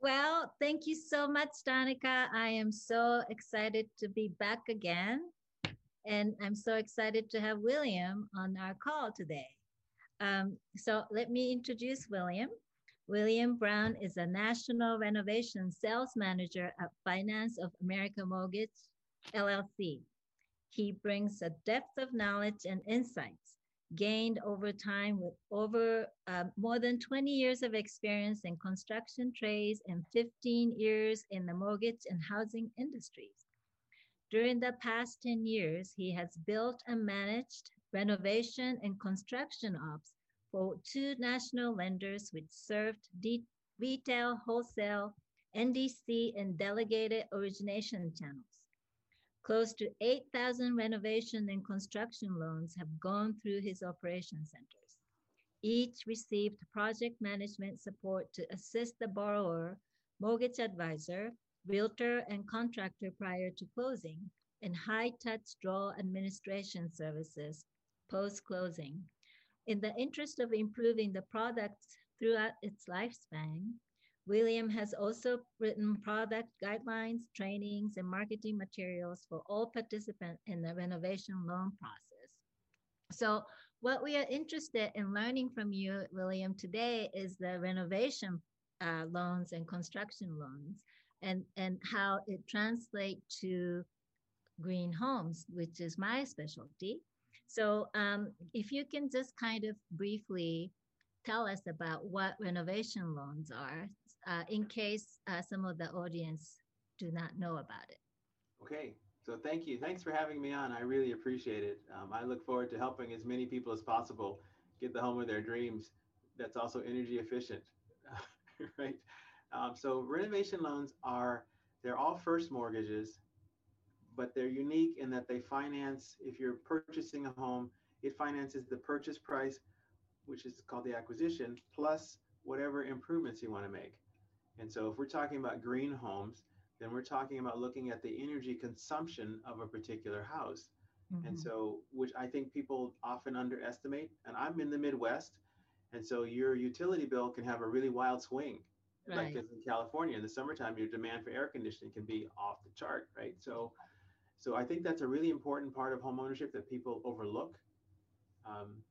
Well, thank you so much, Danica. I am so excited to be back again. And I'm so excited to have William on our call today. Um, so let me introduce William. William Brown is a national renovation sales manager at Finance of America Mortgage LLC. He brings a depth of knowledge and insights gained over time with over uh, more than 20 years of experience in construction trades and 15 years in the mortgage and housing industries. During the past 10 years, he has built and managed renovation and construction ops for two national lenders which served retail, wholesale, NDC, and delegated origination channels. Close to 8,000 renovation and construction loans have gone through his operation centers. Each received project management support to assist the borrower, mortgage advisor, realtor, and contractor prior to closing, and high-touch draw administration services post-closing. In the interest of improving the product throughout its lifespan, William has also written product guidelines, trainings, and marketing materials for all participants in the renovation loan process. So what we are interested in learning from you, William, today is the renovation uh, loans and construction loans and, and how it translates to green homes, which is my specialty. So um, if you can just kind of briefly tell us about what renovation loans are uh, in case uh, some of the audience do not know about it. Okay, so thank you. Thanks for having me on. I really appreciate it. Um, I look forward to helping as many people as possible get the home of their dreams that's also energy efficient, right? Um, so renovation loans are, they're all first mortgages, but they're unique in that they finance, if you're purchasing a home, it finances the purchase price which is called the acquisition, plus whatever improvements you want to make. And so if we're talking about green homes, then we're talking about looking at the energy consumption of a particular house. Mm-hmm. And so, which I think people often underestimate. And I'm in the Midwest. And so your utility bill can have a really wild swing. Right. Like in California in the summertime, your demand for air conditioning can be off the chart, right? So, so I think that's a really important part of home ownership that people overlook. Um,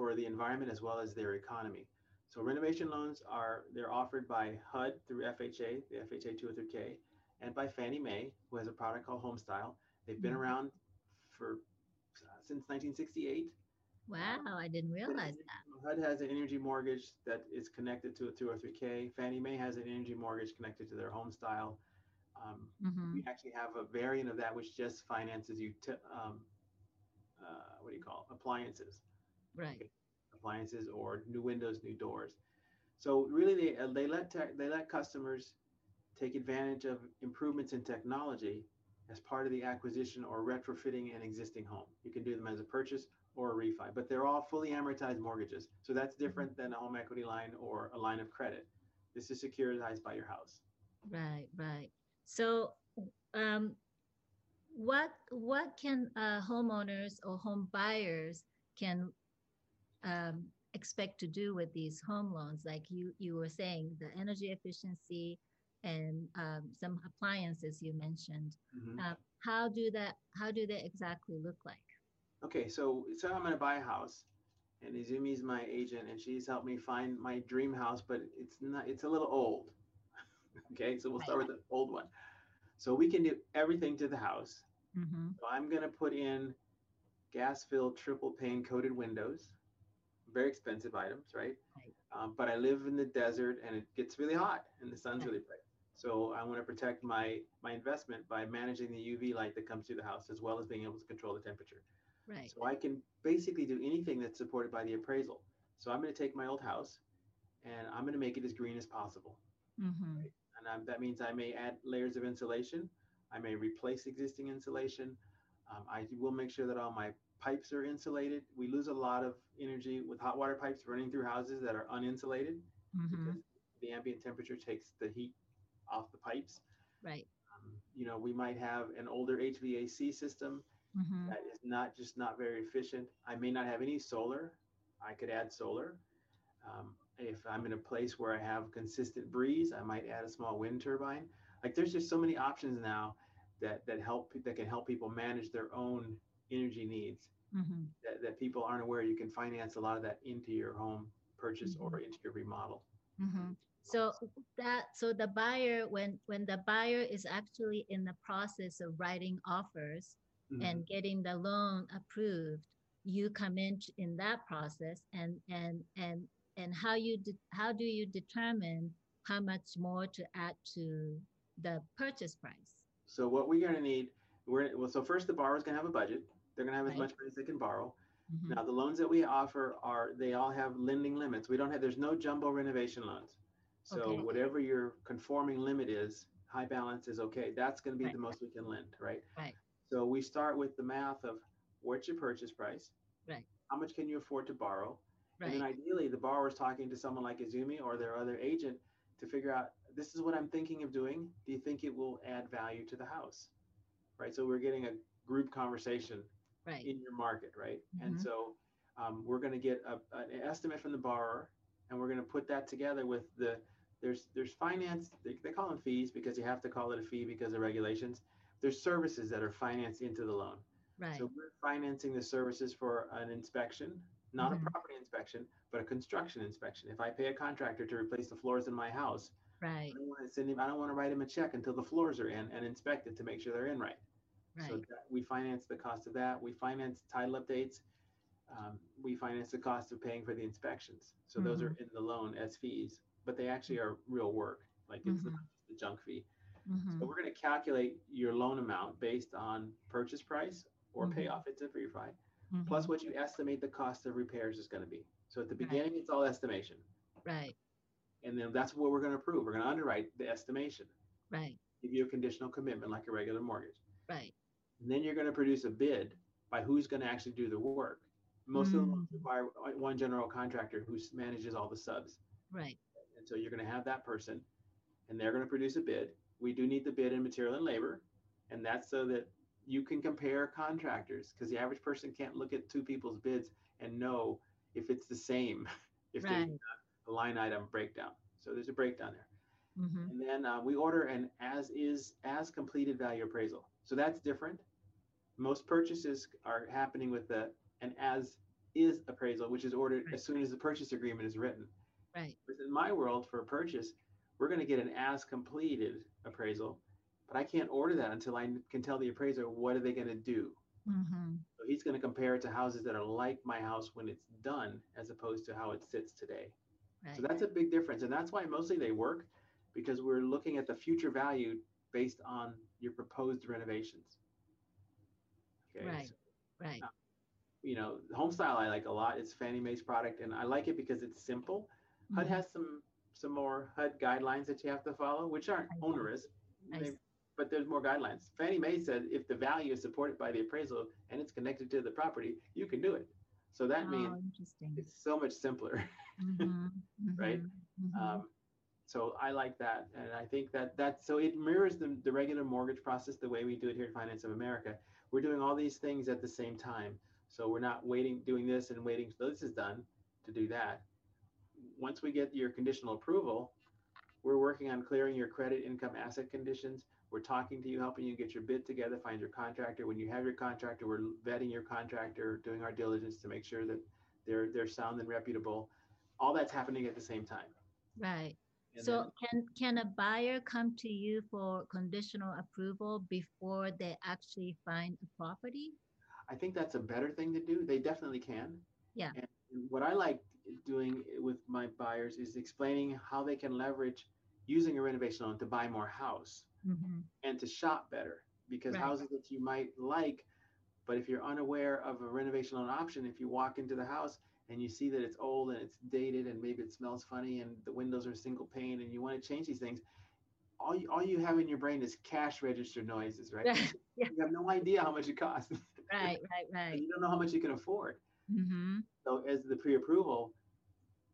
for the environment as well as their economy. So renovation loans are, they're offered by HUD through FHA, the FHA 203K, and by Fannie Mae, who has a product called Homestyle. They've been mm-hmm. around for uh, since 1968. Wow, I didn't realize that. HUD has an energy mortgage that is connected to a 203K. Fannie Mae has an energy mortgage connected to their Homestyle. Um, mm-hmm. We actually have a variant of that which just finances you, t- um, uh, what do you call it? appliances right appliances or new windows new doors. So really they, uh, they let tech, they let customers take advantage of improvements in technology as part of the acquisition or retrofitting an existing home. You can do them as a purchase or a refi but they're all fully amortized mortgages. So that's mm-hmm. different than a home equity line or a line of credit. This is securitized by your house. Right right. So um, what what can uh, homeowners or home buyers can um, expect to do with these home loans like you you were saying the energy efficiency and um, some appliances you mentioned mm-hmm. uh, how do that how do they exactly look like? Okay so so i'm going to buy a house and izumi is my agent and she's helped me find my dream house but it's not it's a little old. Okay so we'll start with the old one. So we can do everything to the house. Mm-hmm. so i'm going to put in gas filled triple pane coated windows very expensive items, right? right. Um, but I live in the desert and it gets really hot and the sun's really bright. So I want to protect my my investment by managing the UV light that comes through the house as well as being able to control the temperature. Right. So I can basically do anything that's supported by the appraisal. So I'm going to take my old house and I'm going to make it as green as possible. Mm-hmm. Right? And I'm, that means I may add layers of insulation. I may replace existing insulation. Um, I will make sure that all my pipes are insulated. We lose a lot of energy with hot water pipes running through houses that are uninsulated mm-hmm. because the ambient temperature takes the heat off the pipes. Right. Um, you know, we might have an older HVAC system mm-hmm. that is not just not very efficient. I may not have any solar. I could add solar. Um, if I'm in a place where I have consistent breeze, I might add a small wind turbine. Like there's just so many options now that that help that can help people manage their own energy needs mm-hmm. that, that people aren't aware you can finance a lot of that into your home purchase mm-hmm. or into your remodel. Mm-hmm. So that so the buyer when when the buyer is actually in the process of writing offers mm-hmm. and getting the loan approved, you come in in that process and and and and how you de- how do you determine how much more to add to the purchase price? So what we're going to need, we're well. So first, the borrower's going to have a budget. They're going to have right. as much money as they can borrow. Mm-hmm. Now, the loans that we offer are they all have lending limits. We don't have. There's no jumbo renovation loans. So okay. whatever your conforming limit is, high balance is okay. That's going to be right. the most we can lend, right? Right. So we start with the math of what's your purchase price? Right. How much can you afford to borrow? Right. And then ideally, the borrower is talking to someone like Izumi or their other agent to figure out this is what I'm thinking of doing. Do you think it will add value to the house? Right. So we're getting a group conversation right. in your market, right? Mm-hmm. And so um, we're going to get a, an estimate from the borrower, and we're going to put that together with the there's there's finance they, they call them fees because you have to call it a fee because of regulations. There's services that are financed into the loan. Right. So we're financing the services for an inspection, not mm-hmm. a property inspection, but a construction inspection. If I pay a contractor to replace the floors in my house, right. I don't want to send him. I don't want to write him a check until the floors are in and inspected to make sure they're in right. Right. So we finance the cost of that. We finance title updates. Um, we finance the cost of paying for the inspections. So mm-hmm. those are mm-hmm. in the loan as fees, but they actually are real work. Like it's mm-hmm. the junk fee. Mm-hmm. So we're going to calculate your loan amount based on purchase price or mm-hmm. payoff. It's a refi, plus mm-hmm. what you estimate the cost of repairs is going to be. So at the beginning, right. it's all estimation. Right. And then that's what we're going to approve. We're going to underwrite the estimation. Right. Give you a conditional commitment like a regular mortgage. Right. And then you're going to produce a bid by who's going to actually do the work. Most mm. of them require one general contractor who manages all the subs. Right. And so you're going to have that person, and they're going to produce a bid. We do need the bid in material and labor, and that's so that you can compare contractors because the average person can't look at two people's bids and know if it's the same, if right. there's a line item breakdown. So there's a breakdown there. Mm-hmm. And then uh, we order an as is as completed value appraisal. So that's different most purchases are happening with the an as is appraisal, which is ordered right. as soon as the purchase agreement is written. Right. Within my world, for a purchase, we're going to get an as completed appraisal, but I can't order that until I can tell the appraiser what are they going to do. Mm-hmm. So he's going to compare it to houses that are like my house when it's done, as opposed to how it sits today. Right. So that's a big difference, and that's why mostly they work, because we're looking at the future value based on your proposed renovations. Okay. Right. So, right. Uh, you know, home style I like a lot. It's Fannie Mae's product, and I like it because it's simple. Mm-hmm. HUD has some some more HUD guidelines that you have to follow, which aren't onerous, they, but there's more guidelines. Fannie Mae said if the value is supported by the appraisal and it's connected to the property, you can do it. So that oh, means it's so much simpler, mm-hmm. mm-hmm. right? Mm-hmm. Um, so I like that, and I think that that so it mirrors the, the regular mortgage process the way we do it here at Finance of America we're doing all these things at the same time. So we're not waiting, doing this and waiting till this is done to do that. Once we get your conditional approval, we're working on clearing your credit, income, asset conditions. We're talking to you, helping you get your bid together, find your contractor. When you have your contractor, we're vetting your contractor, doing our diligence to make sure that they're they're sound and reputable. All that's happening at the same time. Right. And so then, can can a buyer come to you for conditional approval before they actually find a property? I think that's a better thing to do. They definitely can. Yeah. And what I like doing with my buyers is explaining how they can leverage using a renovation loan to buy more house mm-hmm. and to shop better because right. houses that you might like but if you're unaware of a renovation loan option if you walk into the house and you see that it's old and it's dated and maybe it smells funny and the windows are single pane and you want to change these things all you, all you have in your brain is cash register noises right? Yeah. you have no idea how much it costs. Right right right. You don't know how much you can afford. Mm-hmm. so as the pre-approval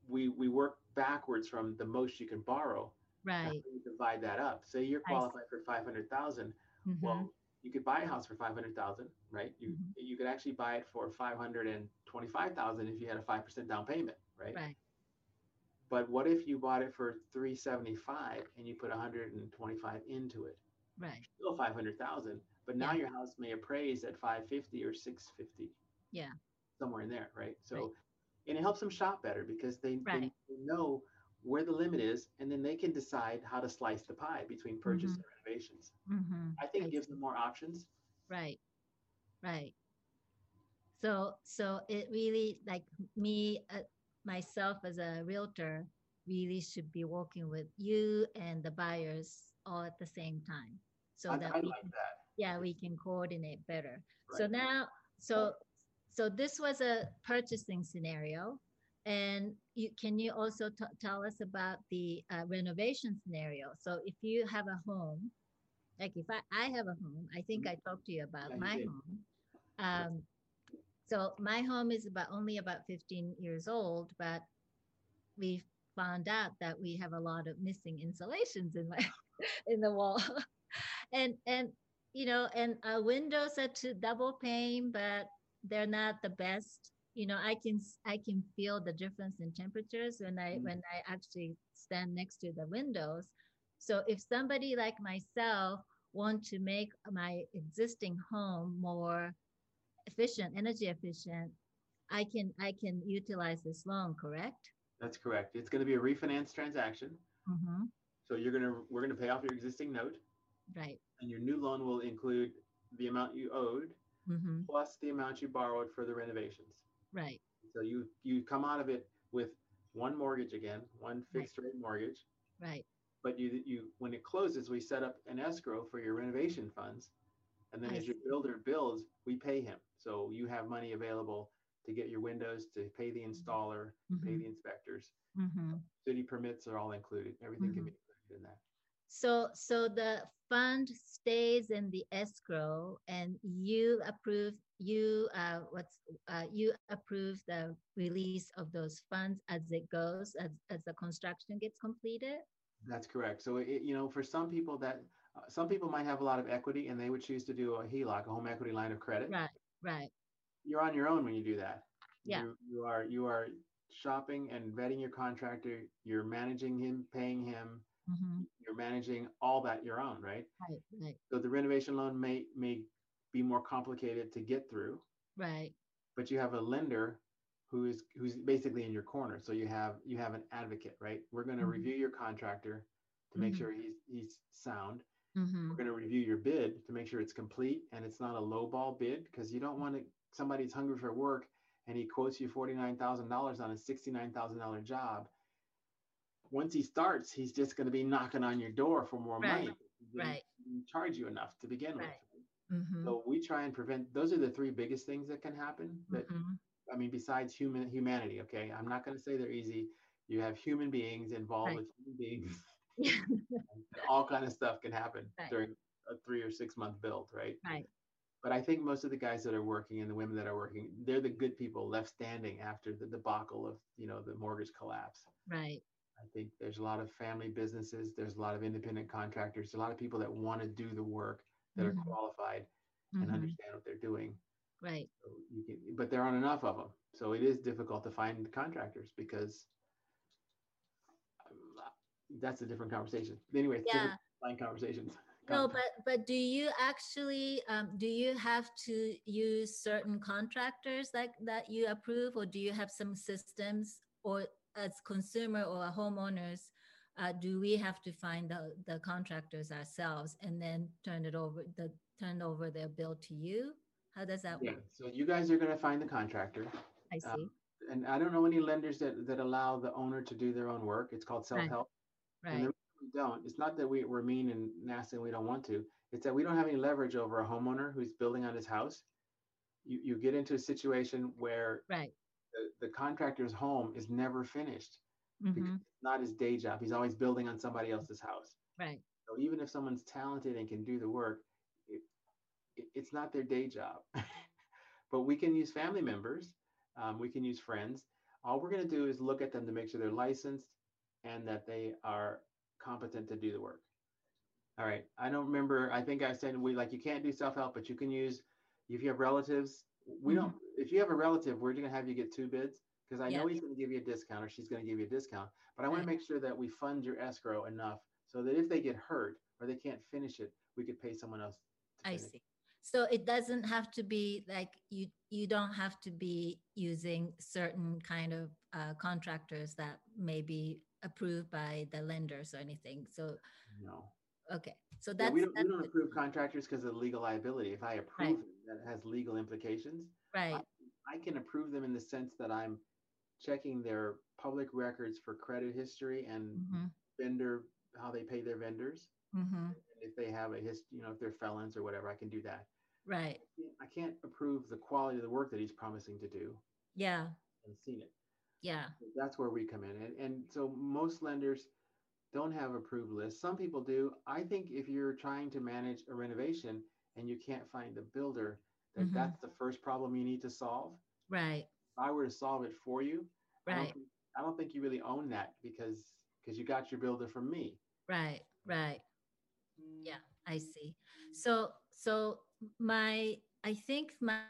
we we work backwards from the most you can borrow. Right. You divide that up? Say you're qualified for 500000 mm-hmm. well you could buy a house for 500,000, right? You mm-hmm. you could actually buy it for 525,000 if you had a 5% down payment, right? Right. But what if you bought it for 375 and you put 125 into it? Right. Still 500,000, but now Yeah. your house may appraise at 550 or 650. Yeah. Somewhere in there, right? So, Right. and it helps them shop better because they, Right. they know where the limit is and then they can decide how to slice the pie between purchase Mhm. and Mm-hmm. I think it gives them more options. Right. Right. So so it really like me uh, myself as a realtor really should be working with you and the buyers all at the same time so I, that I we like can, that. yeah we can coordinate better. So now so so this was a purchasing scenario and you can you also t- tell us about the uh, renovation scenario so if you have a home like if I, I have a home i think i talked to you about Mm-hmm. Yeah, my did. home um, so my home is about only about 15 years old but we found out that we have a lot of missing insulations in my in the wall and and you know and our windows are to double pane but they're not the best you know i can i can feel the difference in temperatures when i Mm. when i actually stand next to the windows so if somebody like myself want to make my existing home more efficient energy efficient i can i can utilize this loan correct That's correct. It's going to be a refinance transaction. mm-hmm. So you're going to, we're going to pay off your existing note right and your new loan will include the amount you owed mm-hmm. plus the amount you borrowed for the renovations. Right So you, you come out of it with one mortgage again, one Right. fixed rate mortgage, right but you, you, when it closes, we set up an escrow for your renovation funds. And then I as your builder builds, we pay him. So you have money available to get your windows, to pay the installer, pay mm-hmm. the inspectors. Mm-hmm. City permits are all included. Everything can be Mm-hmm. included in that. So, so the fund stays in the escrow, and you approve you uh, what's uh, you approve the release of those funds as it goes as as the construction gets completed. That's correct. So it, you know, for some people that uh, some people might have a lot of equity and they would choose to do a HELOC, a home equity line of credit. Right, right, You're on your own when you do that. Yeah. You, you are you are shopping and vetting your contractor. You're managing him, paying him. hmm You're managing all that your own, right? right, right, So the renovation loan may may be more complicated to get through, right, but you have a lender who is who's basically in your corner. So you have you have an advocate, right? We're going to Mhm. review your contractor to make Mhm. sure he's he's sound. hmm We're going to review your bid to make sure it's complete and it's not a low ball bid because you don't want to somebody's hungry for work and he quotes you $49,000 on a $69,000 job. Once he starts, he's just going to be knocking on your door for more Right, money. He right. Charge you enough to begin Right. with. Hmm So we try and prevent those are the three biggest things that can happen. That hmm I mean, besides human humanity, okay. I'm not going to say they're easy. You have human beings involved Right. with human beings. all kind of stuff can happen Right. during a three or six month build, right? Right. But I think most of the guys that are working and the women that are working, they're the good people left standing after the debacle of you know the mortgage collapse. right, I think there's a lot of family businesses. There's a lot of independent contractors. A lot of people that want to do the work that Mhm. are qualified and Mhm. understand what they're doing. right, So you can, but there aren't enough of them. So it is difficult to find contractors because um, that's a different conversation. Anyway, yeah. different conversations. No, but but do you actually um, do you have to use certain contractors like that you approve, or do you have some systems, or as consumer or homeowners, uh, do we have to find the the contractors ourselves and then turn it over the turn over their bill to you? How does that yeah. work? So you guys are going to find the contractor. I see. Um, and I don't know any lenders that, that allow the owner to do their own work. It's called self-help. Right. the we don't, it's not that we, we're mean and nasty and we don't want to. It's that we don't have any leverage over a homeowner who's building on his house. You, you get into a situation where Right. the, the contractor's home is never finished because hmm it's not his day job. He's always building on somebody else's house. Right. So even if someone's talented and can do the work, it, it, it's not their day job. but we can use family members, um, we can use friends. All we're going to do is look at them to make sure they're licensed and that they are competent to do the work. All right. I don't remember. I think I said we like you can't do self help, but you can use if you have relatives. We Mhm. don't. If you have a relative, we're going to have you get two bids. Because I Yeah. know he's going to give you a discount or she's going to give you a discount, but I want to make sure that we fund your escrow enough so that if they get hurt or they can't finish it, we could pay someone else. I see. So it doesn't have to be like you you don't have to be using certain kind of uh, contractors that may be approved by the lenders or anything. So No. okay, so Yeah, we don't, we don't approve contractors because of legal liability. If I approve it, that has legal implications. right. I can approve them in the sense that I'm checking their public records for credit history and hmm vendor how they pay their vendors. hmm If they have a hist, you know, if they're felons or whatever, I can do that. Right. I can't approve the quality of the work that he's promising to do Yeah. and seen it. Yeah. That's where we come in. And, and so most lenders don't have approved lists. Some people do. I think if you're trying to manage a renovation and you can't find the builder, that Mhm. that's the first problem you need to solve. Right. If I were to solve it for you, I don't Right. think- I don't think you really own that because because you got your builder from me. Right. Right. Yeah, I see. So so my I think my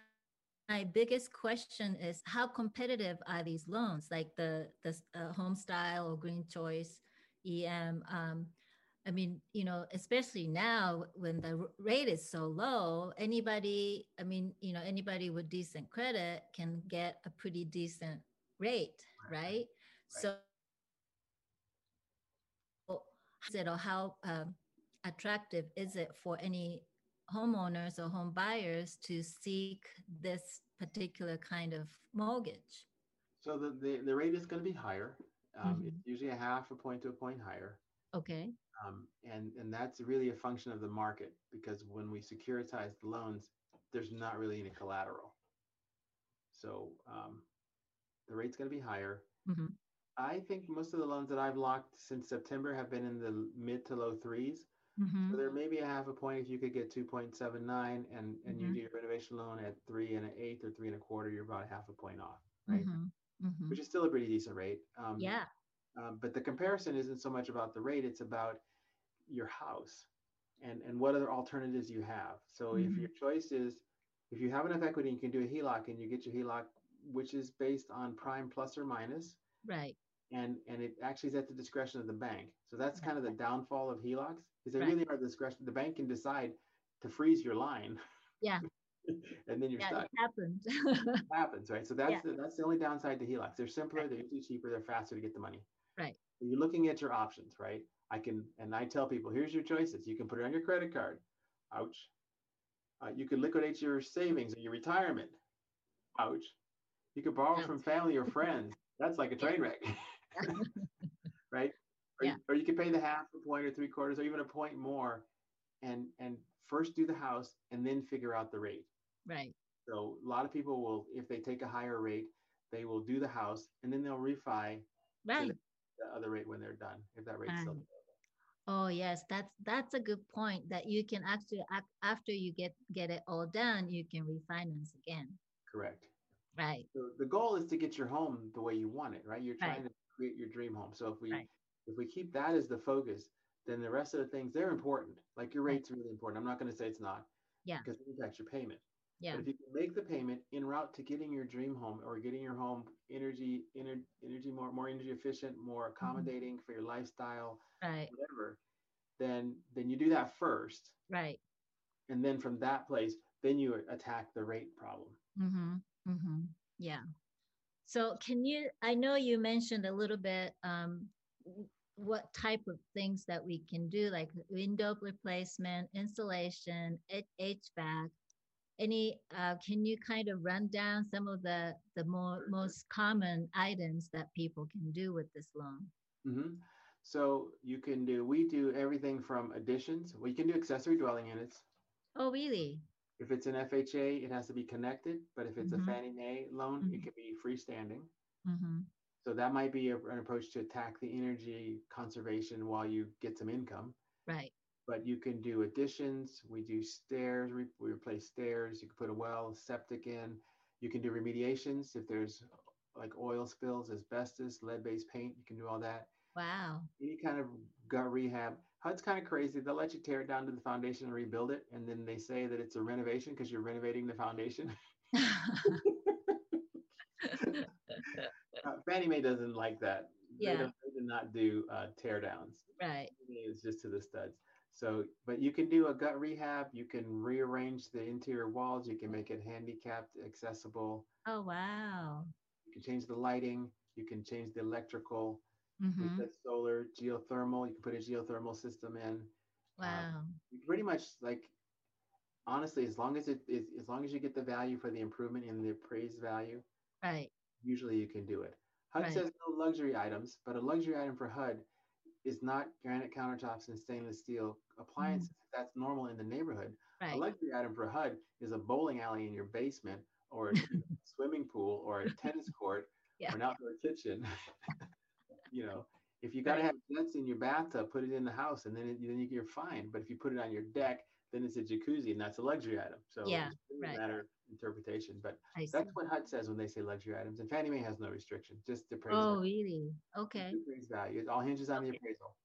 my biggest question is how competitive are these loans like the the uh, home style or green choice em um i mean you know especially now when the rate is so low anybody i mean you know anybody with decent credit can get a pretty decent rate Right. right, so is it or how um, attractive is it for any homeowners or home buyers to seek this particular kind of mortgage? So the, the, the rate is going to be higher. Um, Mhm. It's usually a half a point to a point higher. Okay. Um, and, and that's really a function of the market because when we securitize the loans, there's not really any collateral. So um, the rate's going to be higher. Mhm. I think most of the loans that I've locked since September have been in the mid to low threes. Mhm. So there may be a half a point if you could get 2.79 and, and you Mhm. do your renovation loan at three and an eighth or three and a quarter, you're about a half a point off, right? Mhm. Mhm. Which is still a pretty decent rate. Um, Yeah. um, but the comparison isn't so much about the rate, it's about your house and, and what other alternatives you have. So if Mhm. your choice is, if you have enough equity, you can do a HELOC and you get your HELOC, which is based on prime plus or minus, Right. and and it actually is at the discretion of the bank. So that's kind of the downfall of HELOCs is they Right. really are the discretion. The bank can decide to freeze your line. Yeah. and then you're Yeah, stuck. it happened. It happens, right? So that's Yeah. the, that's the only downside to HELOCs. They're simpler, Right. they're usually cheaper, they're faster to get the money. Right. So you're looking at your options, right? I can and I tell people, here's your choices. You can put it on your credit card. Ouch. Uh, you can liquidate your savings or your retirement. Ouch. You could borrow Ouch. from family or friends. That's like a train wreck. right? Or, Yeah. you, or you can pay the half a point or three quarters or even a point more and and first do the house and then figure out the rate. right. So a lot of people will, if they take a higher rate, they will do the house and then they'll refi Right. The other rate when they're done, if that rate's still. Right. Oh yes, that's that's a good point. That you can actually ac- after you get get it all done, you can refinance again. Correct. Right. So the goal is to get your home the way you want it, right? You're Right. trying to create your dream home. So if we Right. if we keep that as the focus, then the rest of the things they're important. Like your Right. rate's really important. I'm not going to say it's not. Yeah. Because it impacts your payment. Yeah. But if you can make the payment en route to getting your dream home or getting your home energy, ener- energy more, more energy efficient, more accommodating for your lifestyle, Right. whatever, then then you do that first, Right. and then from that place, then you attack the rate problem. Mm-hmm. Mm-hmm. Yeah. So can you, I know you mentioned a little bit um, what type of things that we can do, like window replacement, insulation, HVAC. Any, uh, can you kind of run down some of the, the more, most common items that people can do with this loan? hmm So you can do, we do everything from additions. We can do accessory dwelling units. Oh, really? If it's an FHA, it has to be connected. But if it's Mhm. a Fannie Mae loan, Mhm. it can be freestanding. Mm-hmm. So that might be a, an approach to attack the energy conservation while you get some income. Right. But you can do additions. We do stairs. We, replace stairs. You can put a well, septic in. You can do remediations if there's like oil spills, asbestos, lead-based paint. You can do all that. Wow. any kind of gut rehab. HUD's kind of crazy. They'll let you tear it down to the foundation and rebuild it, and then they say that it's a renovation because you're renovating the foundation. Fannie Mae doesn't like that. Yeah. They, don't, they do not do uh, tear downs. Right. It's just to the studs. So, but you can do a gut rehab. You can rearrange the interior walls. You can make it handicapped accessible. Oh wow. You can change the lighting. You can change the electrical. Mm-hmm. The solar, geothermal. You can put a geothermal system in. Wow. Um, pretty much like, honestly, as long as it is, as long as you get the value for the improvement in the appraised value, right. usually you can do it. HUD Right. says no luxury items, but a luxury item for HUD is not granite countertops and stainless steel appliances. That's normal in the neighborhood. A Mm. Luxury item for HUD is a bowling alley in your basement or a swimming pool or a tennis court Yeah. or an outdoor kitchen. you know, if you got to Right. have jets in your bathtub, put it in the house and then, it, then you're fine. But if you put it on your deck, then it's a jacuzzi and that's a luxury item. So Yeah, it's really right. matter interpretation. But that's what HUD says when they say luxury items. And Fannie Mae has no restriction, just the appraised Oh really? Okay. Appraised value. It all hinges on the appraisal.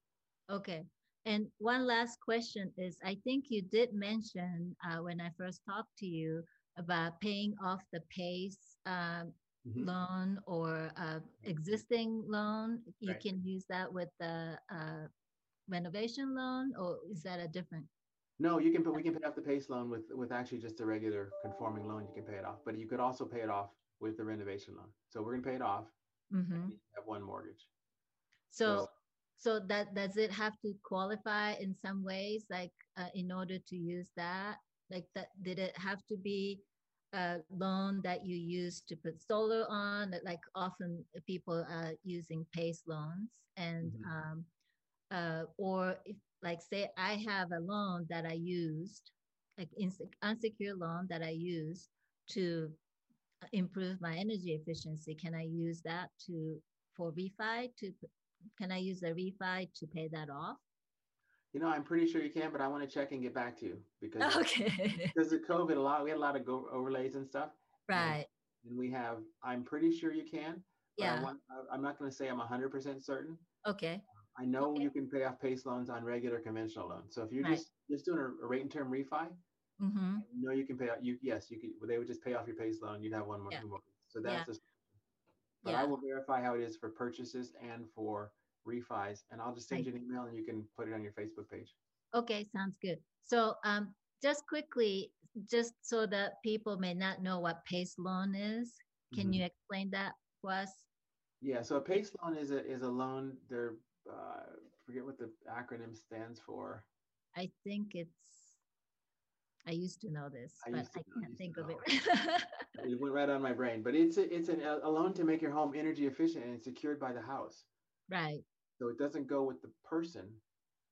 Okay. And one last question is I think you did mention uh, when I first talked to you about paying off the PACE um, Mhm. loan or uh, existing loan. You Right. can use that with the uh, renovation loan, or is that a different? No, you can put, we can pay off the PACE loan with, with actually just a regular conforming loan. You can pay it off, but you could also pay it off with the renovation loan. So we're gonna pay it off. Mhm. have one mortgage. So, so that does it have to qualify in some ways, like uh, in order to use that? Like that, did it have to be a loan that you use to put solar on? Like often people are using PACE loans, and Mhm. um, uh, or if, like say I have a loan that I used, like unsecured loan that I used to uh, improve my energy efficiency. Can I use that to for refi to can I use the refi to pay that off? You know, I'm pretty sure you can, but I want to check and get back to you because Okay. because of COVID, a lot we had a lot of go overlays and stuff, right. and we have. I'm pretty sure you can. Yeah. I- I'm not going to say I'm 100% certain. Okay. I know Okay. you can pay off PACE loans on regular conventional loans. So if you're Right. just just doing a, a rate and term refi, Mm-hmm. you know you can pay out. You yes, you could. They would just pay off your PACE loan. You'd have one more. Yeah. more. So that's a But Yeah. I will verify how it is for purchases and for refis, and I'll just send I you an email and you can put it on your Facebook page. Okay, sounds good. So um, just quickly, just so that people may not know what PACE loan is, can Mhm. you explain that for us? Yeah, so a PACE loan is a is a loan. They're uh, forget what the acronym stands for. I think it's. I used to know this, I but I know- can't think of it. It went right on my brain, but it's a, it's an, a loan to make your home energy efficient and it's secured by the house. right, So it doesn't go with the person.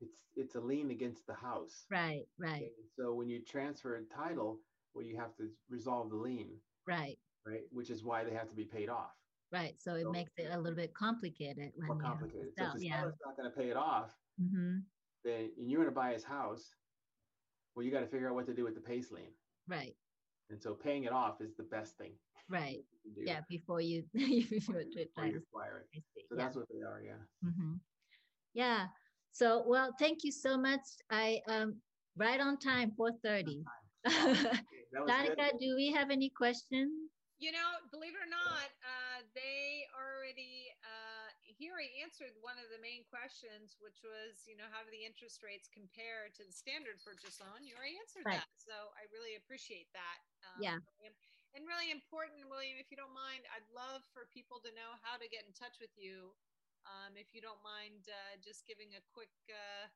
It's it's a lien against the house. right, right, So when you transfer a title, well, you have to resolve the lien, right, right? Which is why they have to be paid off. Right. So it So- makes it a little bit complicated when More complicated. So if the Yeah. seller's not going to pay it off, Mm-hmm. then and you're going to buy his house. Well, you got to figure out what to do with the PACE lien. Right, And so paying it off is the best thing. right. you can do Yeah, before you before you acquire it. I see. So yeah. that's what they are, yeah. hmm Yeah. So well, thank you so much. I um right on time, 4:30. That was good. Danica, do we have any questions? You know, believe it or not, uh, they already uh, he already answered one of the main questions, which was, you know, how do the interest rates compare to the standard purchase loan? You already answered Right. that, so I really appreciate that. Um, Yeah. William. And really important, William, if you don't mind, I'd love for people to know how to get in touch with you. Um, if you don't mind, uh, just giving a quick uh,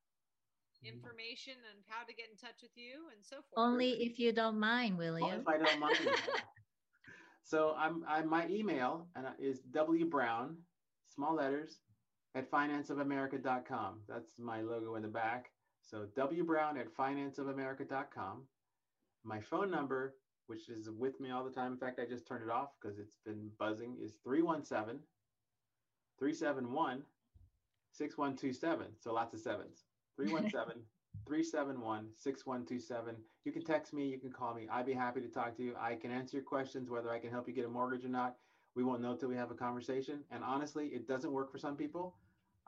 information on how to get in touch with you and so forth. Only if you don't mind, Well, William. if I don't mind. so I'm, I, my email and uh, is W Brown, small letters, at financeofamerica.com. That's my logo in the back. So W Brown at financeofamerica.com. My phone number, which is with me all the time. In fact, I just turned it off because it's been buzzing, is 317 371 6127. So lots of sevens. 317 371 6127. You can text me, you can call me. I'd be happy to talk to you. I can answer your questions, whether I can help you get a mortgage or not. We won't know till we have a conversation. And honestly, it doesn't work for some people.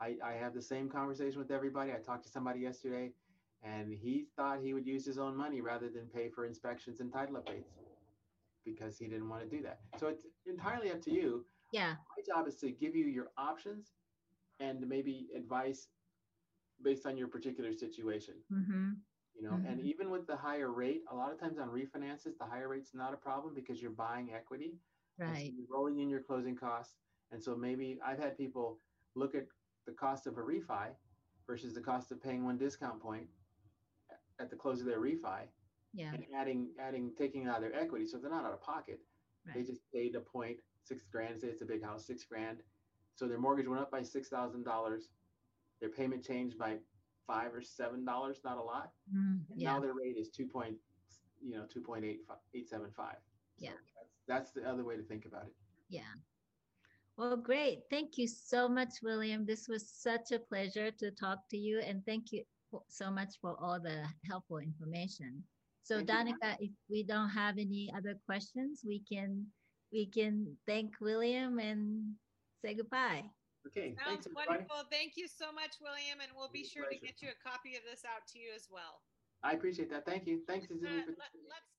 I, I have the same conversation with everybody. I talked to somebody yesterday and he thought he would use his own money rather than pay for inspections and title updates because he didn't want to do that. So it's entirely up to you. Yeah. My job is to give you your options and maybe advice based on your particular situation. Mm-hmm. You know, and Mhm. even with the higher rate, a lot of times on refinances, the higher rate's not a problem because you're buying equity. and so Right. you're rolling in your closing costs. And so maybe I've had people look at the cost of a refi versus the cost of paying one discount point at- the close of their refi Yeah. and adding adding taking out their equity. So they're not out of pocket. They just paid a point, six grand, say it's a big house, six grand. So their mortgage went up by six thousand dollars. Their payment changed by five or seven dollars, not a lot. Mm, And yeah. now their rate is two point, you know, two point eight eight seven five. Yeah. That's, that's the other way to think about it. Yeah. Well, great. Thank you so much, William. This was such a pleasure to talk to you, and thank you so much for all the helpful information. So, Thank you. Danica, if we don't have any other questions, we can we can thank William and say goodbye. Okay. Sounds thanks, everybody. wonderful. Thank you so much, William, and we'll be sure to get you a copy of this out to you as well. I appreciate that. Thank you. Thanks, Uh, Izumi. let, let's